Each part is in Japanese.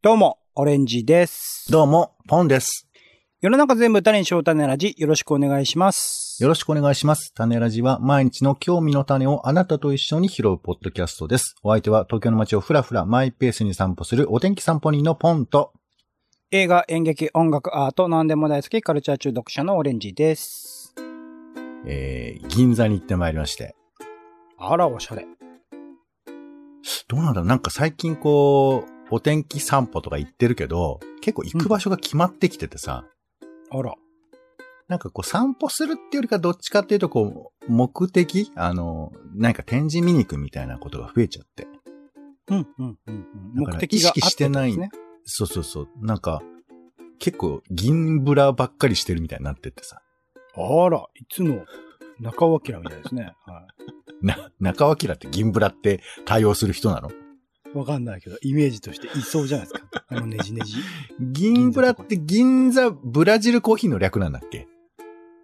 どうも、オレンジです。どうも、ポンです。世の中全部種にしよう種ラジ、よろしくお願いします。よろしくお願いします。種ラジは毎日の興味の種をあなたと一緒に拾うポッドキャストです。お相手は東京の街をふらふらマイペースに散歩するお天気散歩人のポンと、映画、演劇、音楽、アート、何でも大好き、カルチャー中毒者のオレンジです。えー、銀座に行ってまいりまして。あら、おしゃれ。どうなんだろうなんか最近こう、お天気散歩とか行ってるけど、結構行く場所が決まってきててさ、あら。なんかこう散歩するっていうよりかどっちかっていうとこう、目的あの、なんか展示見に行くみたいなことが増えちゃって。うん、うん、うん。うん意識してないね。そうそうそう。なんか、結構銀ブラばっかりしてるみたいになってってさ。あら、いつの中尾明みたいですね。は な、中尾明って銀ブラって対応する人なの？い。わかんないけど、イメージとしていそうじゃないですか。あのねじねじ。銀ブラって銀座ブラジルコーヒーの略なんだっけ？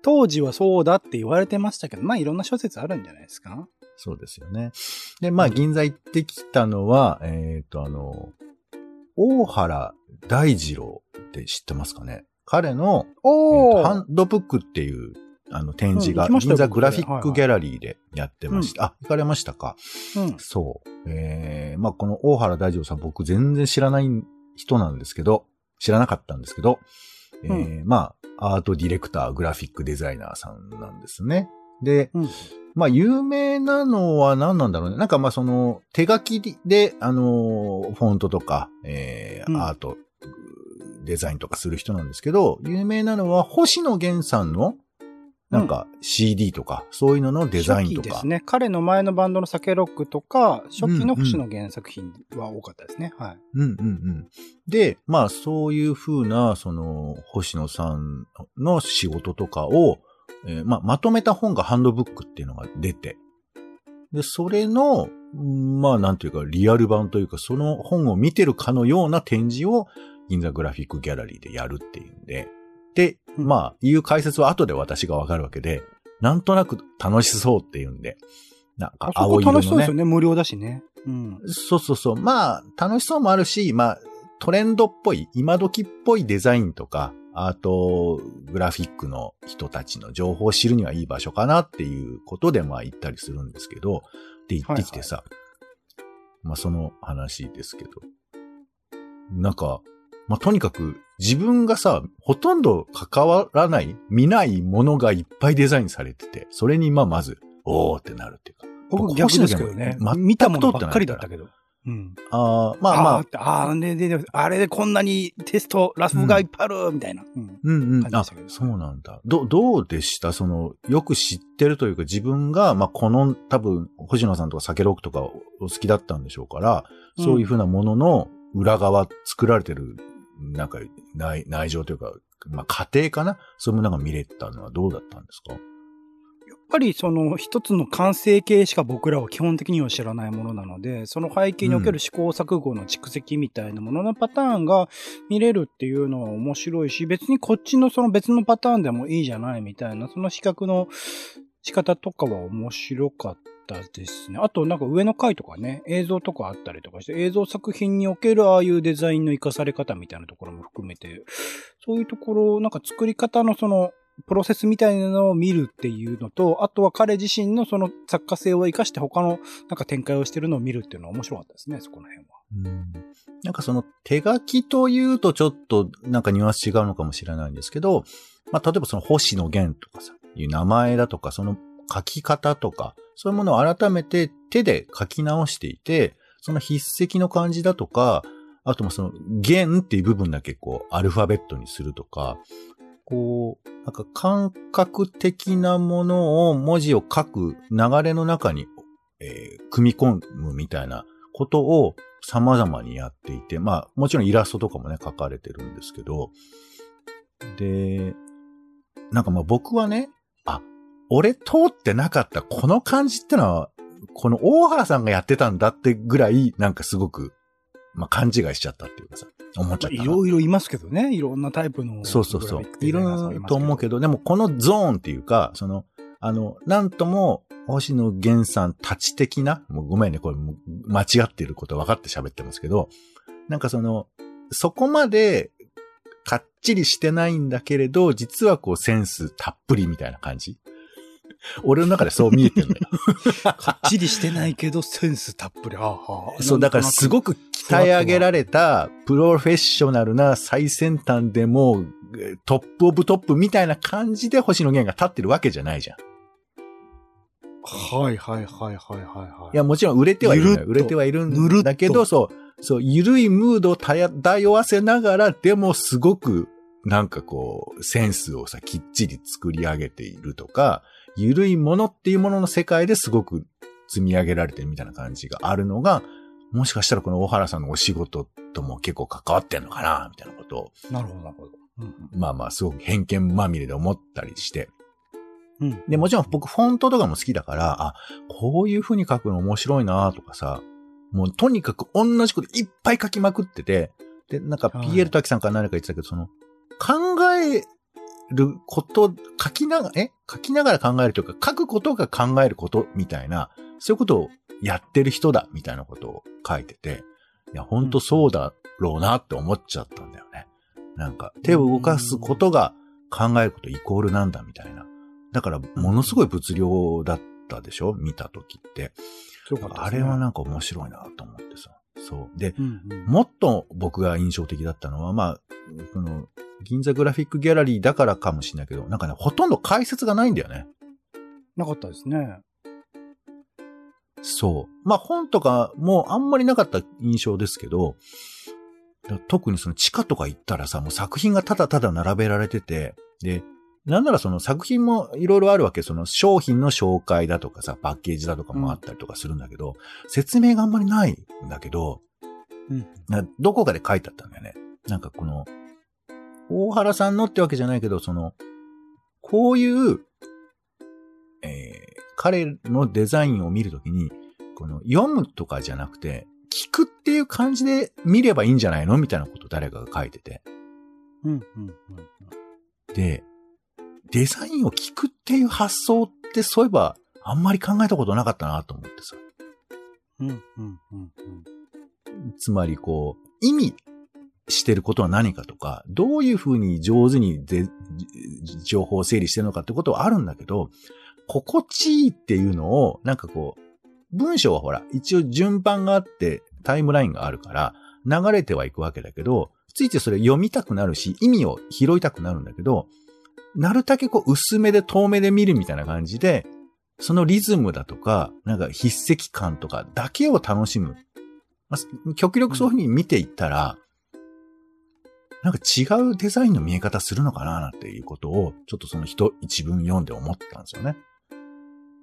当時はそうだって言われてましたけど、まあいろんな諸説あるんじゃないですか。そうですよね。で、まあ銀座行ってきたのは、えっ、とあの、大原大二郎って知ってますかね？彼の、えーハンドブックっていうあの展示が銀座グラフィックギャラリーでやってました。あ、行かれましたか？うん。そう。えー、まあ、この大原大二さん僕全然知らない人なんですけど、知らなかったんですけど、えーまあ、アートディレクター、グラフィックデザイナーさんなんですね。で、うん。まあ、有名なのは何なんだろうね。なんかまあ、その、手書きで、あの、フォントとか、えーうんアート、デザインとかする人なんですけど、有名なのは星野源さんの、なんか CD とか、そういうののデザインとか。ですね。彼の前のバンドの酒ロックとか、初期の星野原作品は多かったですね。はい。うんうんうん。で、まあそういう風な、その、星野さんの仕事とかを、えーまあまとめた本がハンドブックっていうのが出て、で、それの、うんまあなんていうか、リアル版というか、その本を見てるかのような展示を、銀座グラフィックギャラリーでやるっていうんで、で、うんまあ、いう解説は後で私がわかるわけで、なんとなく楽しそうっていうんで、なんか青色のね。楽しそうですよね。無料だしね。うん。そうそうそう。まあ、楽しそうもあるし、まあ、トレンドっぽい、今時っぽいデザインとか、あと、グラフィックの人たちの情報を知るにはいい場所かなっていうことで、まあ行ったりするんですけど、で、行ってきてさ、まあその話ですけど、なんか、まあとにかく自分がさ、ほとんど関わらない、見ないものがいっぱいデザインされてて、それにまあまず、おーってなるっていうか。僕逆ですけどね。見たものばっかりだったけど。うん。ああ、まあまあああーで、あれでこんなにテスト、ラフがいっぱいある、みたいな。うん。うんうん。あそうなんだ。ど、どうでした？その、よく知ってるというか、自分が、まあ、この、多分、星野さんとか酒ロックとかお好きだったんでしょうから、そういうふうなものの裏側、作られてる、なんか、内、内情というか、まあ、家庭かな？そういうものが見れたのはどうだったんですか？やっぱりその一つの完成形しか僕らは基本的には知らないものなので、その背景における試行錯誤の蓄積みたいなもののパターンが見れるっていうのは面白いし、別にこっちのその別のパターンでもいいじゃないみたいな、その比較の仕方とかは面白かったですね。あとなんか上の階とかね、映像とかあったりとかして、映像作品におけるああいうデザインの活かされ方みたいなところも含めて、そういうところ、なんか作り方のその、プロセスみたいなのを見るっていうのと、あとは彼自身のその作家性を生かして他のなんか展開をしてるのを見るっていうのは面白かったですね、そこら辺は。なんかその手書きというとちょっとなんかニュアンス違うのかもしれないんですけど、まあ例えばその星野源とかさ、いう名前だとか、その書き方とか、そういうものを改めて手で書き直していて、その筆跡の感じだとか、あともその源っていう部分だけこうアルファベットにするとか、こう、なんか感覚的なものを文字を書く流れの中に、えー組み込むみたいなことを様々にやっていて、まあもちろんイラストとかもね書かれてるんですけど、で、なんかまあ僕はね、あ、俺通ってなかったこの感じってのは、この大原さんがやってたんだってぐらい、なんかすごく、まあ勘違いしちゃったっていうかさ、思っちゃったな。いろいろいますけどね、いろんなタイプの。そうそうそう。いるると思うけど、でもこのゾーンっていうか、その、あの、なんとも、星野源さんたち的な、もうごめんね、これ間違ってること分かって喋ってますけど、なんかその、そこまで、かっちりしてないんだけれど、実はこうセンスたっぷりみたいな感じ。俺の中でそう見えてるんだよ。かっちりしてないけど、センスたっぷり。ああそう、だからすごく鍛え上げられた、プロフェッショナルな最先端でも、トップオブトップみたいな感じで星野源が立ってるわけじゃないじゃん。はいはいはいはいはいはい。いや、もちろん売れてはいる売れてはいるんだけど、そう、そう、ゆるいムードを漂わせながら、でもすごく、なんかこう、センスをさ、きっちり作り上げているとか、ゆるいものっていうものの世界ですごく積み上げられてるみたいな感じがあるのが、もしかしたらこの大原さんのお仕事とも結構関わってんのかな、みたいなことを、なるほどなるほど。うんまあまあ、すごく偏見まみれで思ったりして。うん。うんで、もちろん僕フォントとかも好きだから、あ、こういう風に書くの面白いなとかさ、もうとにかく同じこといっぱい書きまくってて、で、なんかはい PL 滝さんから何か言ってたけど、その、考えること、書きながら、え？書きながら考えるというか、書くことが考えることみたいな、そういうことをやってる人だ、みたいなことを書いてて、いや、ほんとそうだろうなって思っちゃったんだよね。なんか、手を動かすことが考えることイコールなんだ、みたいな。だから、ものすごい物量だったでしょ？見たときって。あれはなんか面白いなと思ってさ。そう。で、うんうん。もっと僕が印象的だったのは、まあ、この、銀座グラフィックギャラリーだからかもしれないけど、なんかね、ほとんど解説がないんだよね。なかったですね。そう。まあ本とかもあんまりなかった印象ですけど、特にその地下とか行ったらさ、もう作品がただただ並べられてて、で、なんならその作品もいろいろあるわけ、その商品の紹介だとかさ、パッケージだとかもあったりとかするんだけど、説明があんまりないんだけど、うん。などこかで書いてあったんだよね。なんかこの、大原さんのってわけじゃないけど、その、こういう、えー彼のデザインを見るときに、この読むとかじゃなくて、聞くっていう感じで見ればいいんじゃないの？みたいなことを誰かが書いてて。うんうんうんで、デザインを聞くっていう発想ってそういえばあんまり考えたことなかったなと思ってさ。うん。うんうんうんつまりこう、意味してることは何かとか、どういうふうに上手に情報を整理してるのかってことはあるんだけど、心地いいっていうのを、なんかこう、文章はほら、一応順番があってタイムラインがあるから、流れてはいくわけだけど、ついついそれ読みたくなるし、意味を拾いたくなるんだけど、なるだけこう薄めで遠目で見るみたいな感じで、そのリズムだとか、なんか筆跡感とかだけを楽しむ。まあ極力そういうふうに見ていったら、なんか違うデザインの見え方するのかななんていうことを、ちょっとその人一文読んで思ったんですよね。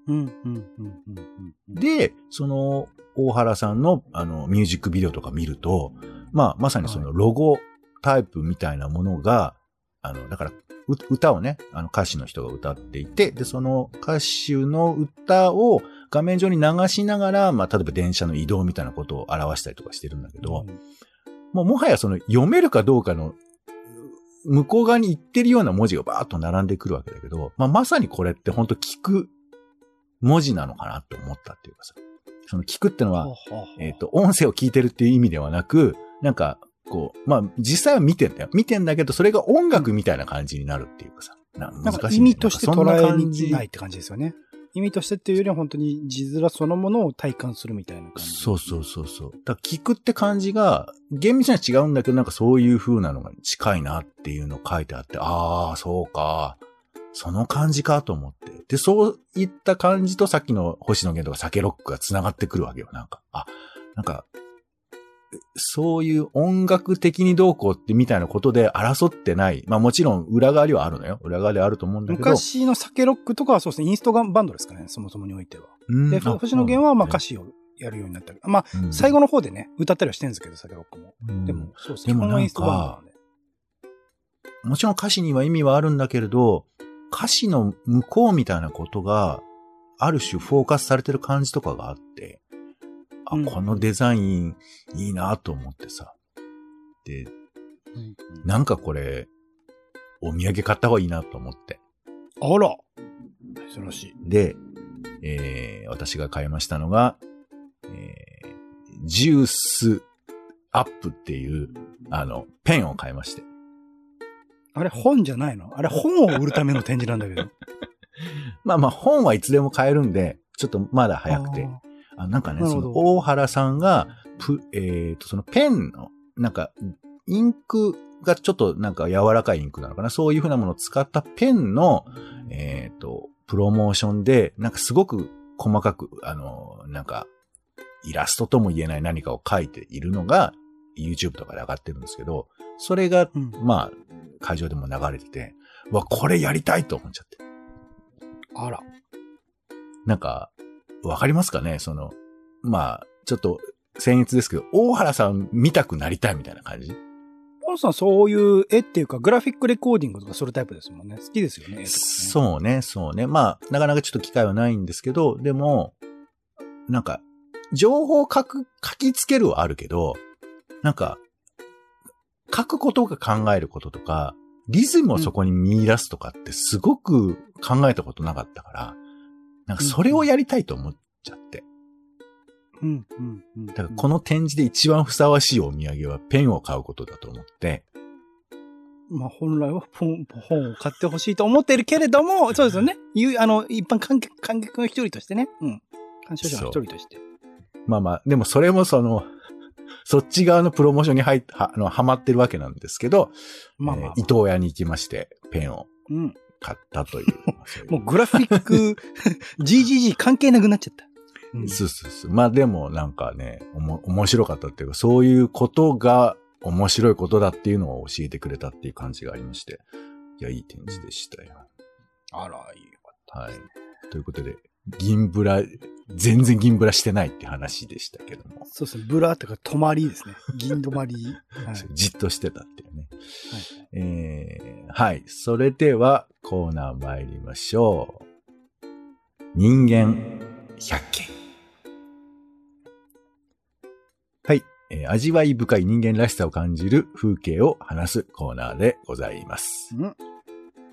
うんうんうんうんうん。で、その、大原さんの、あの、ミュージックビデオとか見ると、まあ、まさにそのロゴタイプみたいなものが、あの、だから、う歌をね、あの歌手の人が歌っていて、で、その歌手の歌を画面上に流しながら、まあ、例えば電車の移動みたいなことを表したりとかしてるんだけど、もうもはやその読めるかどうかの、向こう側に行ってるような文字がバーッと並んでくるわけだけど、まあ、まさにこれって本当聞く文字なのかなって思ったっていうかさ。その聞くってのは、えっ、と、音声を聞いてるっていう意味ではなく、なんか、こう、まあ、実際は見てんだよ。見てんだけど、それが音楽みたいな感じになるっていうかさ。ななんか意味として捉えなんかそんな感じないって感じですよね。意味としてっていうよりは本当に字面そのものを体感するみたいな感じ。そうそうそうそう。だ聞くって感じが、厳密には違うんだけど、なんかそういう風なのが近いなっていうのを書いてあって、ああ、そうか。その感じかと思って。で、そういった感じとさっきの星野源とか酒ロックが繋がってくるわけよ。なんか、あ、なんか、そういう音楽的にどうこうってみたいなことで争ってない。まあもちろん裏側にはあるのよ。裏側ではあると思うんだけど。昔の酒ロックとかはそうですね、インストガンバンドですかね、そもそもにおいては。で、星野源はまあ歌詞をやるようになったり。まあ、うん最後の方でね、歌ったりはしてるんですけど、酒ロックも。うんでも、そうですでも基本はインストバンドなんで。もちろん歌詞には意味はあるんだけれど、歌詞の向こうみたいなことが、ある種フォーカスされてる感じとかがあって、あ、うんこのデザインいいなと思ってさ。で、うんなんかこれ、お土産買った方がいいなと思って。あら珍しい。で、えー、私が買いましたのが、えー、ジュースアップっていう、あの、ペンを買いまして。あれ本じゃないの？あれ本を売るための展示なんだけど。まあまあ、本はいつでも買えるんで、ちょっとまだ早くて。あなんかね、その大原さんが、プ、えっ、と、そのペンの、なんか、インクがちょっとなんか柔らかいインクなのかな？そういうふうなものを使ったペンの、えっ、と、プロモーションで、なんかすごく細かく、あの、なんか、イラストとも言えない何かを書いているのが、YouTube とかで上がってるんですけど、それが、うんまあ、会場でも流れてて、うわ、これやりたいと思っちゃって。あら。なんか、わかりますかね？その、まあ、ちょっと、僭越ですけど、大原さん見たくなりたいみたいな感じ？ポンさんそういう絵っていうか、グラフィックレコーディングとかするタイプですもんね。好きですよね、ね。そうね、そうね。まあ、なかなかちょっと機会はないんですけど、でも、なんか、情報を書く、書きつけるはあるけど、なんか、書くことが考えることとか、リズムをそこに見出すとかってすごく考えたことなかったから、なんかそれをやりたいと思っちゃって。うん、うん、うん。だからこの展示で一番ふさわしいお土産はペンを買うことだと思って、まあ本来は本本を買ってほしいと思っているけれども、そうですよね。いうあの、一般観客、観客の一人としてね。うん。鑑賞者の一人として。まあまあ、でもそれもその、そっち側のプロモーションに入っは、あの、はまってるわけなんですけど、まあまあ、まあえー伊藤屋に行きまして、ペンをうん。買ったという。もうグラフィック、GGG 関係なくなっちゃった。うんそうそうそう。まあでもなんかね、おも、面白かったっていうか、そういうことが面白いことだっていうのを教えてくれたっていう感じがありまして。いや、いい展示でしたよ。あら、いいよかった。はい。ということで、銀ブラ、全然銀ブラしてないって話でしたけども。そうですね。ブラとか止まりですね。銀止まり。はい。じっとしてたっていうね。はいえー、はい。それでは、コーナー参りましょう。人間百景。はい。えー味わい深い人間らしさを感じる風景を話すコーナーでございます。うん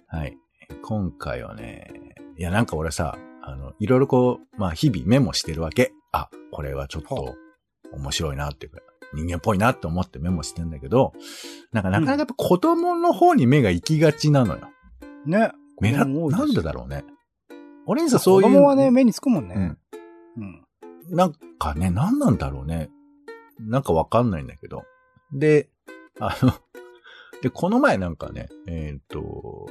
はい。今回はね、いやなんか俺さ、あの、いろいろこう、まあ日々メモしてるわけ。あ、これはちょっはと面白いなっていうか、人間っぽいなって思ってメモしてんだけど、なんかなかなかやっぱ子供の方に目が行きがちなのよ。ね。目な、なんでだろうね。俺にさ、そういう。子供はね、目につくもんね。うん。うん。なんかね、なんなんだろうね。なんかわかんないんだけど。で、あの、で、この前なんかね、えっ、と、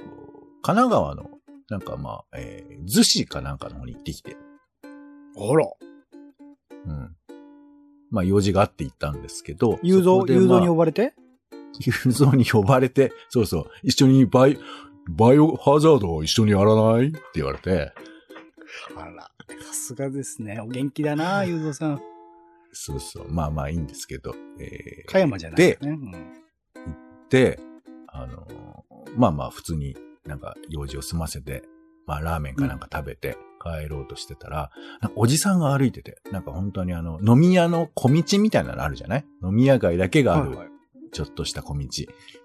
神奈川の、なんかまあ、えー、逗子かなんかの方に行ってきて、あら。うん。まあ、用事があって行ったんですけど、雄三、雄三にまあ呼ばれて？雄三に呼ばれて、そうそう、一緒にバイ、バイオハザードを一緒にやらない？って言われて、あら。さすがですね。お元気だな、雄三さん。そうそう、まあまあいいんですけど、えー、加山じゃないでね。うんで、あのーまあまあ普通になんか用事を済ませて、まあラーメンかなんか食べて帰ろうとしてたら、なんかおじさんが歩いてて、なんか本当にあの、飲み屋の小道みたいなのあるじゃない？飲み屋街だけがあるはいはいちょっとした小道、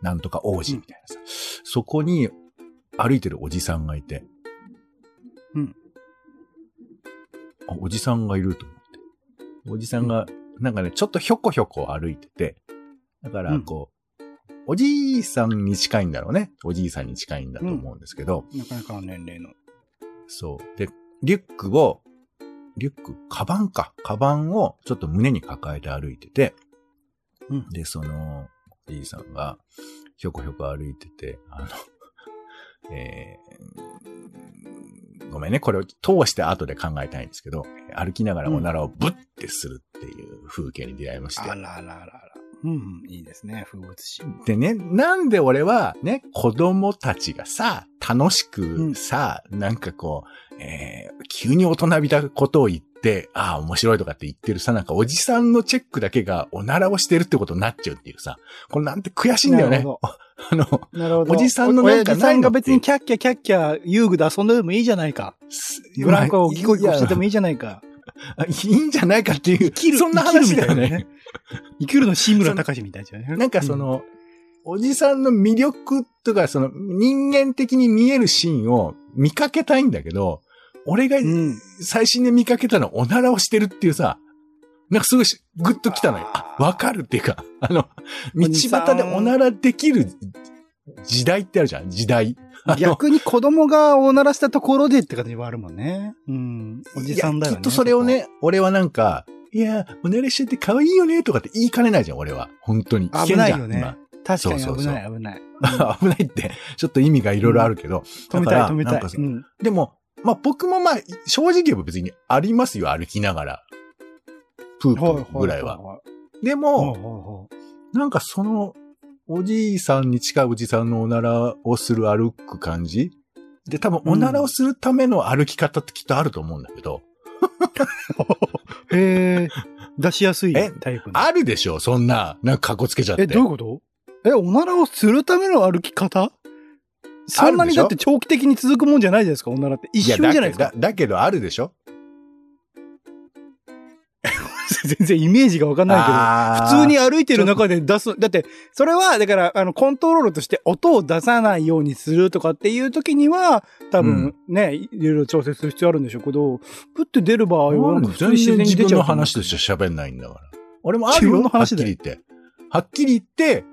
なんとか王子みたいなさ、そこに歩いてるおじさんがいて、うん。あ、おじさんがいると思って。おじさんが、なんかね、ちょっとひょこひょこ歩いてて、だから、こう、おじいさんに近いんだろうね。おじいさんに近いんだと思うんですけど、なかなかの年齢の。そう。で、リュックを、リュック、カバンか。カバンをちょっと胸に抱えて歩いてて、うん。で、その、おじいさんが、ひょこひょこ歩いてて、あの、えーごめんね、これを通して後で考えたいんですけど、歩きながらおならをブッてするっていう風景に出会いまして。あららららら。うんうん、いいですね、風物詩。でね、なんで俺はね、子供たちがさ、楽しくさ、なんかこう、えー急に大人びたことを言って、ああ、面白いとかって言ってるさ、なんかおじさんのチェックだけがおならをしてるってことになっちゃうっていうさ、これなんて悔しいんだよね。あの、なるほど。おじさんのなんかおじさんが別にキャッキャキャッキャ遊具で遊んででもいいじゃないか。ブランコをギコギコしててもいいじゃないか。いいんじゃないかっていう、そんな話だよね生きるの志村隆みたいじゃない？なんかそ、の、おじさんの魅力とか、その人間的に見えるシーンを見かけたいんだけど、俺がうん。うん最新で見かけたのはおならをしてるっていうさ、なんかすごいし、ぐっと来たのよ。あ、わかるっていうか、あの、道端でおならできる時代ってあるじゃん時代。逆に子供がおならしたところでって感じはあるもんね。うん。おじさんだよね。きっとそれをね、俺はなんか、いや、おならしてて可愛いよねとかって言いかねないじゃん、俺は。本当に。危ないよね今。確かに危ない危ない。危ないって、ちょっと意味がいろいろあるけど。止めたい止めたい。でも、まあ僕もまあ、正直言えば別にありますよ、歩きながら。プープぐらいは。でも、なんかその、おじいさんに近いおじさんのおならをする歩く感じ？で、多分おならをするための歩き方ってきっとあると思うんだけど、う へえ、出しやすいえタイプの。あるでしょ？そんな、なんか格好つけちゃって。え、どういうこと？え、おならをするための歩き方？そんなにだって長期的に続くもんじゃないじゃないですか、おならって。一や瞬じゃないですか？だけどあるでしょ？全然イメージがわかんないけど。普通に歩いてる中で出す。だって、それは、だから、あの、コントロールとして音を出さないようにするとかっていう時には、多分ね、いろいろ調整する必要あるんでしょうけど、プって出る場合は、普通に自然に自分の出ちゃうと思う。話として喋んないんだから。俺もある自分よ、はっの話だよきり言って。はっきり言って、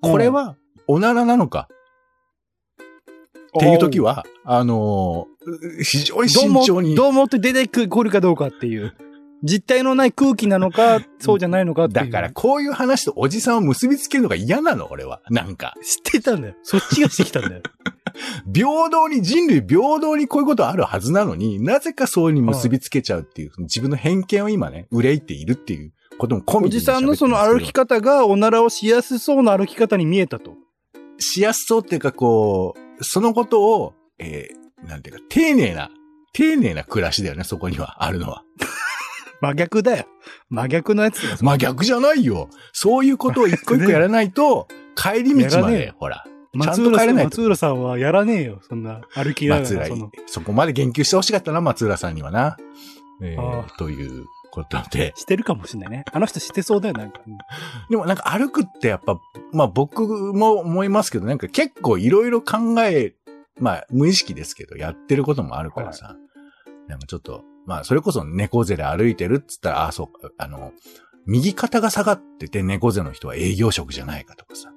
これは、おならなのか？っていう時は、あのー非常に慎重に。どう思って出てくるかどうかっていう。実体のない空気なのか、そうじゃないのかっていう。だから、こういう話とおじさんを結びつけるのが嫌なの、俺は。なんか。知ってたんだよ。そっちがしてきたんだよ。平等に、人類平等にこういうことあるはずなのに、なぜかそうに結びつけちゃうっていう、自分の偏見を今ね、憂いているっていうことも込みでおじさんのその歩き方がおならをしやすそうな歩き方に見えたと。しやすそうっていうか、こう、そのことを、えー、なんていうか、丁寧な、丁寧な暮らしだよね、そこには、あるのは。真逆だよ。真逆のやつだよ。まあ逆じゃないよ。そういうことを一個一個 やらないと、帰り道までほら。ちゃん、んと帰れないと松。浦さんはやらねえよ。そんな歩きながら。松浦その、そこまで言及してほしかったな、松浦さんにはな。えあー、ということで。してるかもしれないね。あの人してそうだよ、なんか。うんでもなんか歩くってやっぱ、まあ僕も思いますけど、なんか結構いろいろ考え、まあ無意識ですけど、やってることもあるからさ。なんかちょっと、まあそれこそ猫背で歩いてるっつったら、あ、そうか、あの、右肩が下がってて猫背の人は営業職じゃないかとかさ。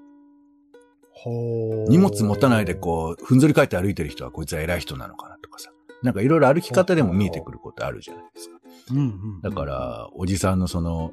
ほー荷物持たないでこう、ふんぞり返って歩いてる人はこいつは偉い人なのかなとかさ。なんかいろいろ歩き方でも見えてくることあるじゃないですか。うんうん。だか、ら、おじさんのその、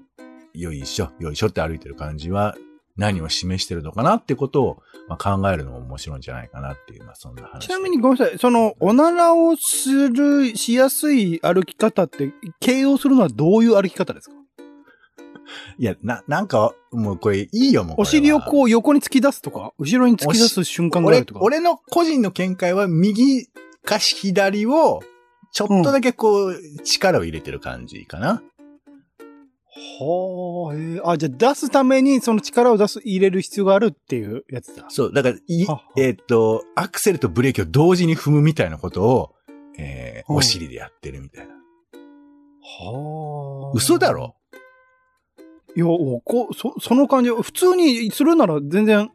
よいしょ、よいしょって歩いてる感じは、何を示してるのかなってことを、まあ、考えるのも面白いんじゃないかなっていう、まあそんな話。ちなみにごめんなさい。その、おならをする、しやすい歩き方って、形容するのはどういう歩き方ですか？いや、な、なんか、もうこれいいよ、もう。お尻をこう横に突き出すとか、後ろに突き出す瞬間があ俺ると、か。俺の個人の見解は、右か左を、ちょっとだけこう、力を入れてる感じかな。はあ、えーあ、じゃあ出すためにその力を出す、入れる必要があるっていうやつだ。そう、だから、いえーっと、アクセルとブレーキを同時に踏むみたいなことを、えーうんお尻でやってるみたいな。はあ嘘だろ？いや、おこそ、その感じ、普通にするなら全然、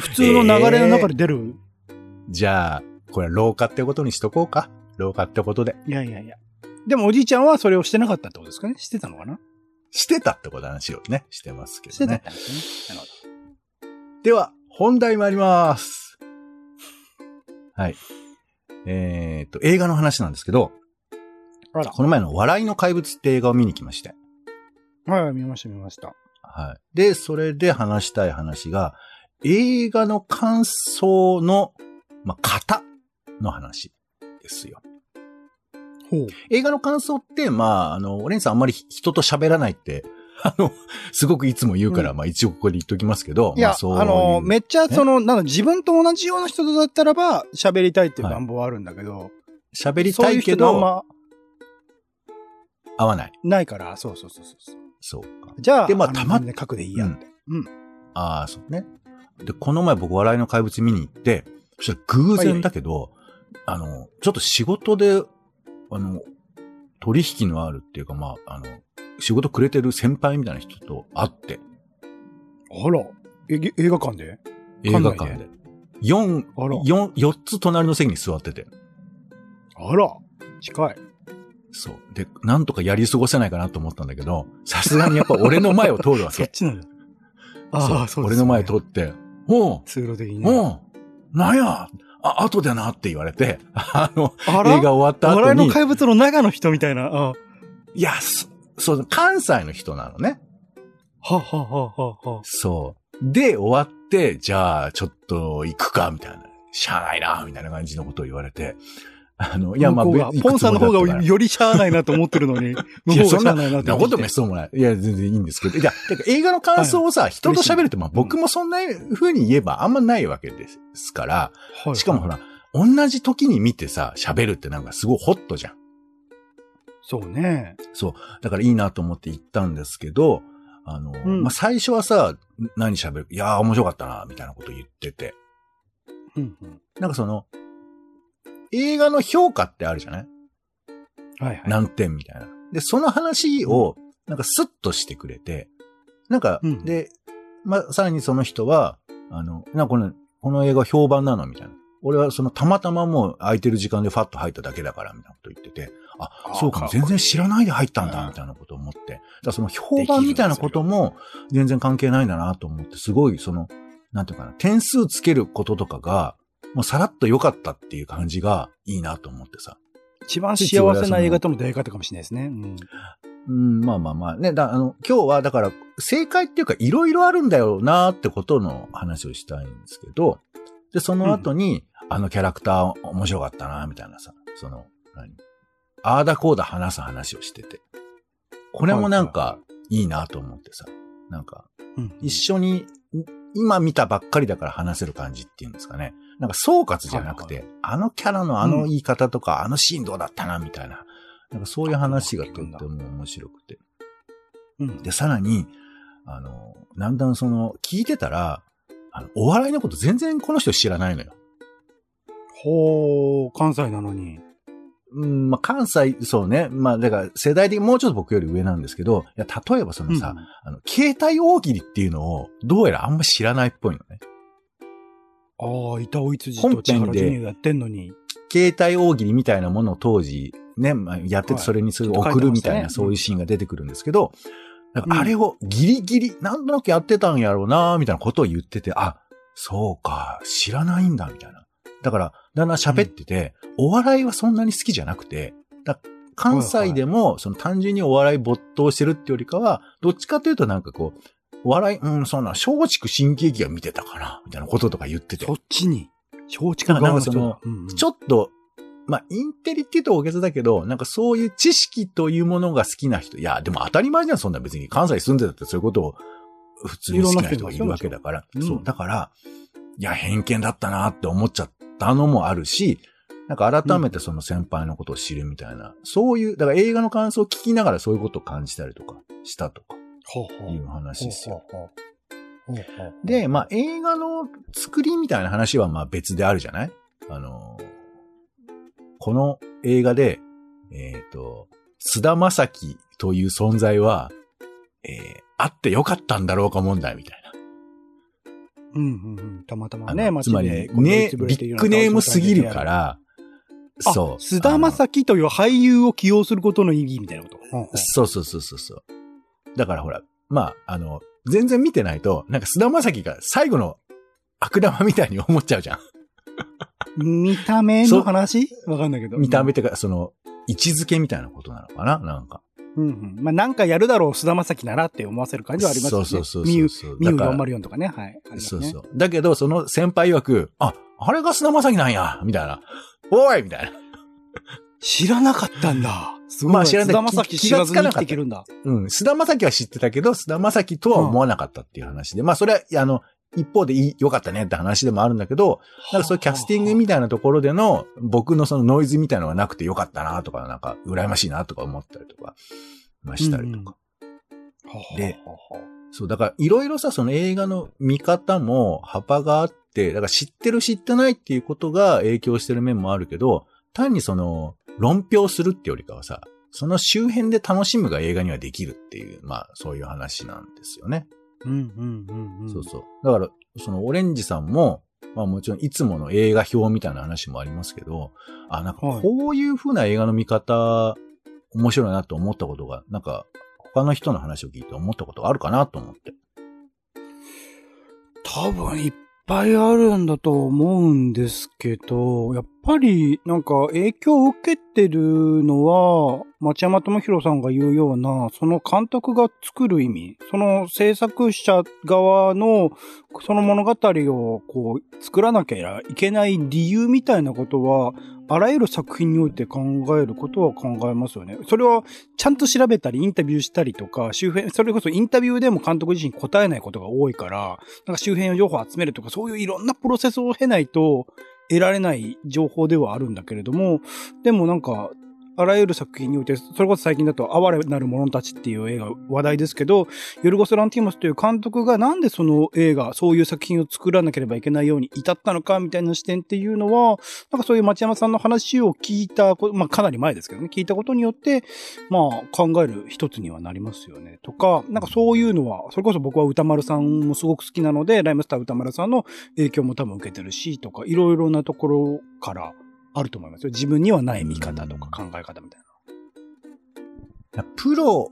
普通の流れの中で出る。じゃあ、これは老化ってことにしとこうか。老化ってことで。いやいやいや。でもおじいちゃんはそれをしてなかったってことですかね？してたのかな？してたってことの話をね、してますけしてどね。たんですね。なるほでは、本題参ります。はい。えーっと、映画の話なんですけど。この前の笑いの怪物って映画を見に来まして。はい、見ました見ました。はい。で、それで話したい話が、映画の感想の、まあ、型の話ですよ。映画の感想って、まあ、あの、オレンさんあんまり人と喋らないって、あの、すごくいつも言うから、うんまあ一応ここで言っときますけど、いや、まあそういうあの、めっちゃ、その、なんだ、自分と同じような人とだったらば、喋りたいっていう願望はあるんだけど、喋りそういうたいけど、人とあんま合わない。ないから、そうそうそうそう。そうか。じゃあ、のでまあたま全然書くでいいやって。うん。ああ、そうね。で、この前僕笑いの怪物見に行って、そしたら偶然だけど、あの、ちょっと仕事で、あの、取引のあるっていうか、まあ、あの、仕事くれてる先輩みたいな人と会って、あら、え映画館で？映画館館で。四あら四四つ隣の席に座ってて。あら、近い。そう。で、なんとかやり過ごせないかなと思ったんだけど、さすがにやっぱ俺の前を通るわけ。そっちなんだ。ああ、そうです、ね。俺の前通って、おう、通路的にね。おう、なんや、あ、後でなって言われて、あの、あら？映画終わった後に、笑いの怪物の長の人みたいな。あはいや、そそう、関西の人なのね。はははははそう。で、終わって、じゃあ、ちょっと行くか、みたいな。しゃあないな、みたいな感じのことを言われて。あの、いや、まあ、ポンさんの方がよりしゃあないなと思ってるのに、向こうがしゃあないなってなことめっそうもない。いや、全然いいんですけど。いや、てか映画の感想をさ、人と喋るって、まあ僕もそんな風に言えばあんまないわけですから、はいしかもほら、同じ時に見てさ、喋るってなんかすごいホットじゃん。そうね。そう。だからいいなと思って行ったんですけど、あの、うんまあ最初はさ、何喋る？いやー面白かったな、みたいなこと言ってて。うんうん。なんかその、映画の評価ってあるじゃない？はいはい。何点みたいな。で、その話を、なんかスッとしてくれて、なんか、うんで、まあ、さらにその人は、あの、なんかこの、この映画評判なのみたいな。俺はそのたまたまもう空いてる時間でファッと入っただけだから、みたいなこと言ってて、あ、あそうかも、全然知らないで入ったんだ、うんみたいなことを思って。だからその評判みたいなことも全然関係ないんだなと思って、すごいその、なんていうかな、点数つけることとかが、もうさらっと良かったっていう感じがいいなと思ってさ。一番幸せな映画との出会い方かもしれないですね。うん。うん、まあまあまあ。ね、だ、あの、今日はだから、正解っていうか、いろいろあるんだよなってことの話をしたいんですけど、で、その後に、あのキャラクター面白かったな、みたいなさ、その、何？ああだこうだ話す話をしてて。これもなんか、いいなと思ってさ、なんか、うん一緒に、ん今見たばっかりだから話せる感じっていうんですかね。なんか総括じゃなくて、はいあのキャラのあの言い方とか、あのシーンどうだったな、みたいな。なんかそういう話がとっても面白くて。うん。で、さらに、あの、だんだんその、聞いてたら、あの、お笑いのこと全然この人知らないのよ。ほー、関西なのに。うん、まあ、関西、そうね。まあ、だから、世代的にもうちょっと僕より上なんですけど、いや、例えばそのさ、うんあの、携帯大喜利っていうのを、どうやらあんま知らないっぽいのね。ああ、板尾羊と千原ジュニアやってんのに。携帯大喜利みたいなものを当時、ね、まあ、やっててはい。それにすぐちょっと書い送るみたいな、そういうシーンが出てくるんですけど、あれをギリギリ、なんとなくやってたんやろうな、みたいなことを言ってて、あ、そうか、知らないんだ、みたいな。だから、だんだん喋ってて、お笑いはそんなに好きじゃなくて、だ関西でも、その単純にお笑い没頭してるってよりかは、どっちかというとなんかこう、お笑い、うん、そんな、松竹新喜劇が見てたかな、みたいなこととか言っててそ。っちに。松竹側の人だなんかうんうんちょっと、まあ、インテリって言うと大げさだけど、なんかそういう知識というものが好きな人。いや、でも当たり前じゃん、そんな別に。関西住んでたってそういうことを普通に好きな人がいるわけだから。いろんそう。だから、いや、偏見だったなって思っちゃったのもあるし、なんか改めてその先輩のことを知るみたいな、そういう、だから映画の感想を聞きながらそういうことを感じたりとかしたとかほうほういう話ですよ。で、まあ、映画の作りみたいな話はまあ別であるじゃない？あの、この映画で、えっ、と、菅田正樹という存在は、えーあってよかったんだろうか問題みたいな。うんうんうん。たまたまあね、のつまりね、ね、ビッグネームすぎるかあら、そう。菅田将暉という俳優を起用することの意義みたいなこと。そうそうそうそうそう。だからほら、まあ、あの、全然見てないと、なんか菅田将暉が最後の悪玉みたいに思っちゃうじゃん。見た目の話？わかんないけど。見た目ってか、その、位置づけみたいなことなのかな？なんか。うんうん。まあ、なんかやるだろう、菅田将暉ならって思わせる感じはありますよね。そうそうそうミュそう。ミュだから404とかね。はい。ねそうそう。だけど、その先輩曰く、あ、あれが菅田将暉なんや、みたいな。おいみたいな。知らなかったんだ。すごい。まあ知らない菅田将暉知らずに生きていけるんだ。うん。菅田将暉は知ってたけど、菅田将暉とは思わなかったっていう話で。まあ、それは、あの、一方で良かったねって話でもあるんだけど、なんかそういうキャスティングみたいなところでの、僕のそのノイズみたいなのがなくて良かったなとか、なんか、羨ましいなとか思ったりとか、まあしたりとか。うほうほうそう、だからいろいろさ、その映画の見方も幅があって、だから知ってる知ってないっていうことが影響してる面もあるけど、単にその、論評するってよりかはさ、その周辺で楽しむが映画にはできるっていう、まあそういう話なんですよね。うんうんうんうん。そうそう。だから、そのオレンジさんも、まあもちろんいつもの映画表みたいな話もありますけど、あ、なんかはいこういう風な映画の見方面白いなと思ったことが、なんか、他の人の話を聞いて思ったことがあるかなと思って。多分いっぱいあるんだと思うんですけど、やっぱりなんか影響を受けてるのは、町山智博さんが言うような、その監督が作る意味、その制作者側のその物語をこう作らなきゃいけない理由みたいなことは、あらゆる作品において考えることは考えますよね。それはちゃんと調べたり、インタビューしたりとか、周辺、それこそインタビューでも監督自身答えないことが多いから、なんか周辺の情報を集めるとか、そういういろんなプロセスを経ないと、得られない情報ではあるんだけれども、でもなんか、あらゆる作品において、それこそ最近だと、哀れなる者たちっていう映画話題ですけど、ヨルゴス・ランティモスという監督がなんでその映画、そういう作品を作らなければいけないように至ったのかみたいな視点っていうのは、なんかそういう町山さんの話を聞いた、まあかなり前ですけどね、聞いたことによって、まあ考える一つにはなりますよね。とか、なんかそういうのは、それこそ僕は歌丸さんもすごく好きなので、ライムスター歌丸さんの影響も多分受けてるし、とか、いろいろなところから、あると思いますよ。自分にはない見方とか考え方みたいな。プロ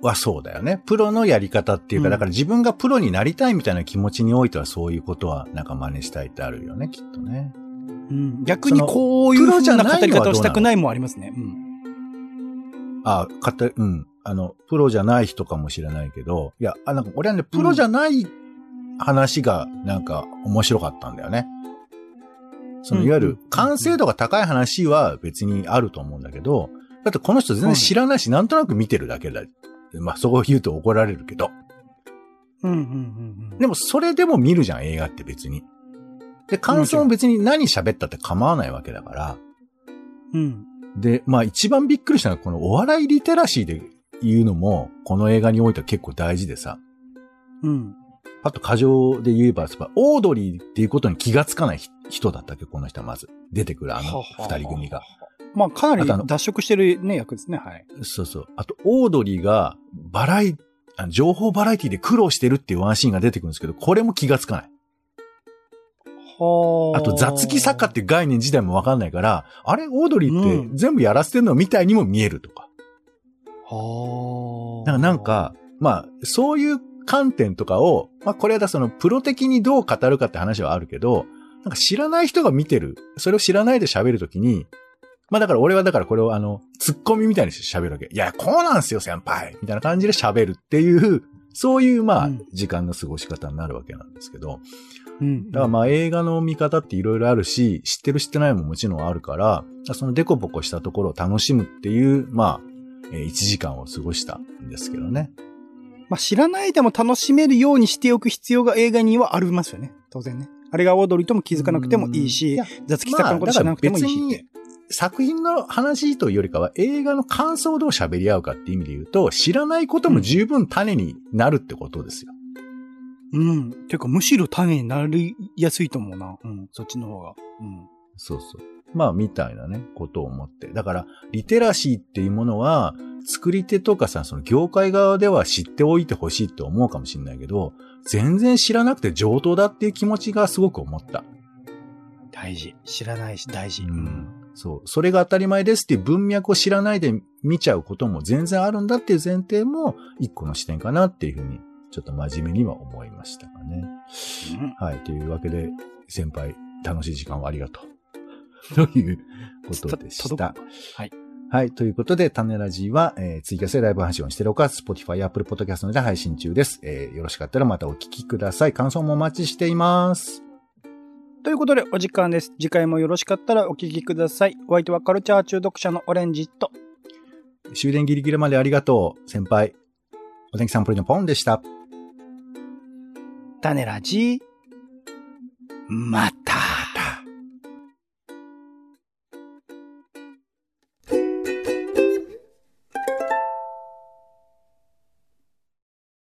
はそうだよね。プロのやり方っていうか、だから自分がプロになりたいみたいな気持ちにおいてはそういうことはなんか真似したいってあるよね、きっとね。うん、逆にこういう風な語り方をしたくないもありますね。うん。あ、かた、うん。あの、プロじゃない人かもしれないけど、いや、あ、なんか俺はね、プロじゃない話がなんか面白かったんだよね。そのいわゆる完成度が高い話は別にあると思うんだけど、だってこの人全然知らないし、なんとなく見てるだけだ。まあ、そこを言うと怒られるけど。うんうんうんうん。でも、それでも見るじゃん、映画って別に。で、感想も別に何喋ったって構わないわけだから。うん。で、まあ一番びっくりしたのは、このお笑いリテラシーで言うのも、この映画においては結構大事でさ。うん。あと過剰で言えば、オードリーっていうことに気がつかない人だったっけ、この人はまず。出てくるあの二人組が。まあ、かなり脱色してるね、役ですね、はい。そうそう。あと、オードリーが、バラエ、情報バラエティで苦労してるっていうワンシーンが出てくるんですけど、これも気がつかない。はあと、雑記作家っていう概念自体もわかんないから、あれ、オードリーって全部やらせてるのみたいにも見えるとか。はあ。だからなんか、まあ、そういう観点とかを、まあ、これはその、プロ的にどう語るかって話はあるけど、なんか知らない人が見てる。それを知らないで喋るときに、まあだから俺はだからこれをあの、ツッコミみたいにして喋るわけ。いや、こうなんすよ、先輩みたいな感じで喋るっていう、そういうまあ、時間の過ごし方になるわけなんですけど。うん。だからまあ映画の見方っていろいろあるし、知ってる知ってないももちろんあるから、そのデコボコしたところを楽しむっていう、まあ、1時間を過ごしたんですけどね。まあ知らないでも楽しめるようにしておく必要が映画にはありますよね。当然ね。あれがオードリーとも気づかなくてもいいし、雑記作家のこと知らなくてもいいしって。作品の話というよりかは映画の感想をどう喋り合うかっていう意味で言うと、知らないことも十分種になるってことですよ。うん。ていうか、むしろ種になりやすいと思うな。うん。そっちの方が。うん。そうそう。まあ、みたいなね、ことを思って。だから、リテラシーっていうものは、作り手とかさ、その業界側では知っておいてほしいって思うかもしれないけど、全然知らなくて上等だっていう気持ちがすごく思った。大事。知らないし大事。うん。そう。それが当たり前ですっていう文脈を知らないで見ちゃうことも全然あるんだっていう前提も一個の視点かなっていうふうに、ちょっと真面目には思いましたかね。うん、はい。というわけで、先輩、楽しい時間をありがとう。ということでした。はい。はい。ということで、種ラジは、えー、ツイキャスでライブ配信をしてるほか、Spotify、Apple Podcast で配信中です。えー、よろしかったらまたお聞きください。感想もお待ちしています。ということで、お時間です。次回もよろしかったらお聞きください。お相手はカルチャー中毒者のオレンジと。終電ギリギリまでありがとう、先輩。お天気サンプルのポンでした。種ラジ、また。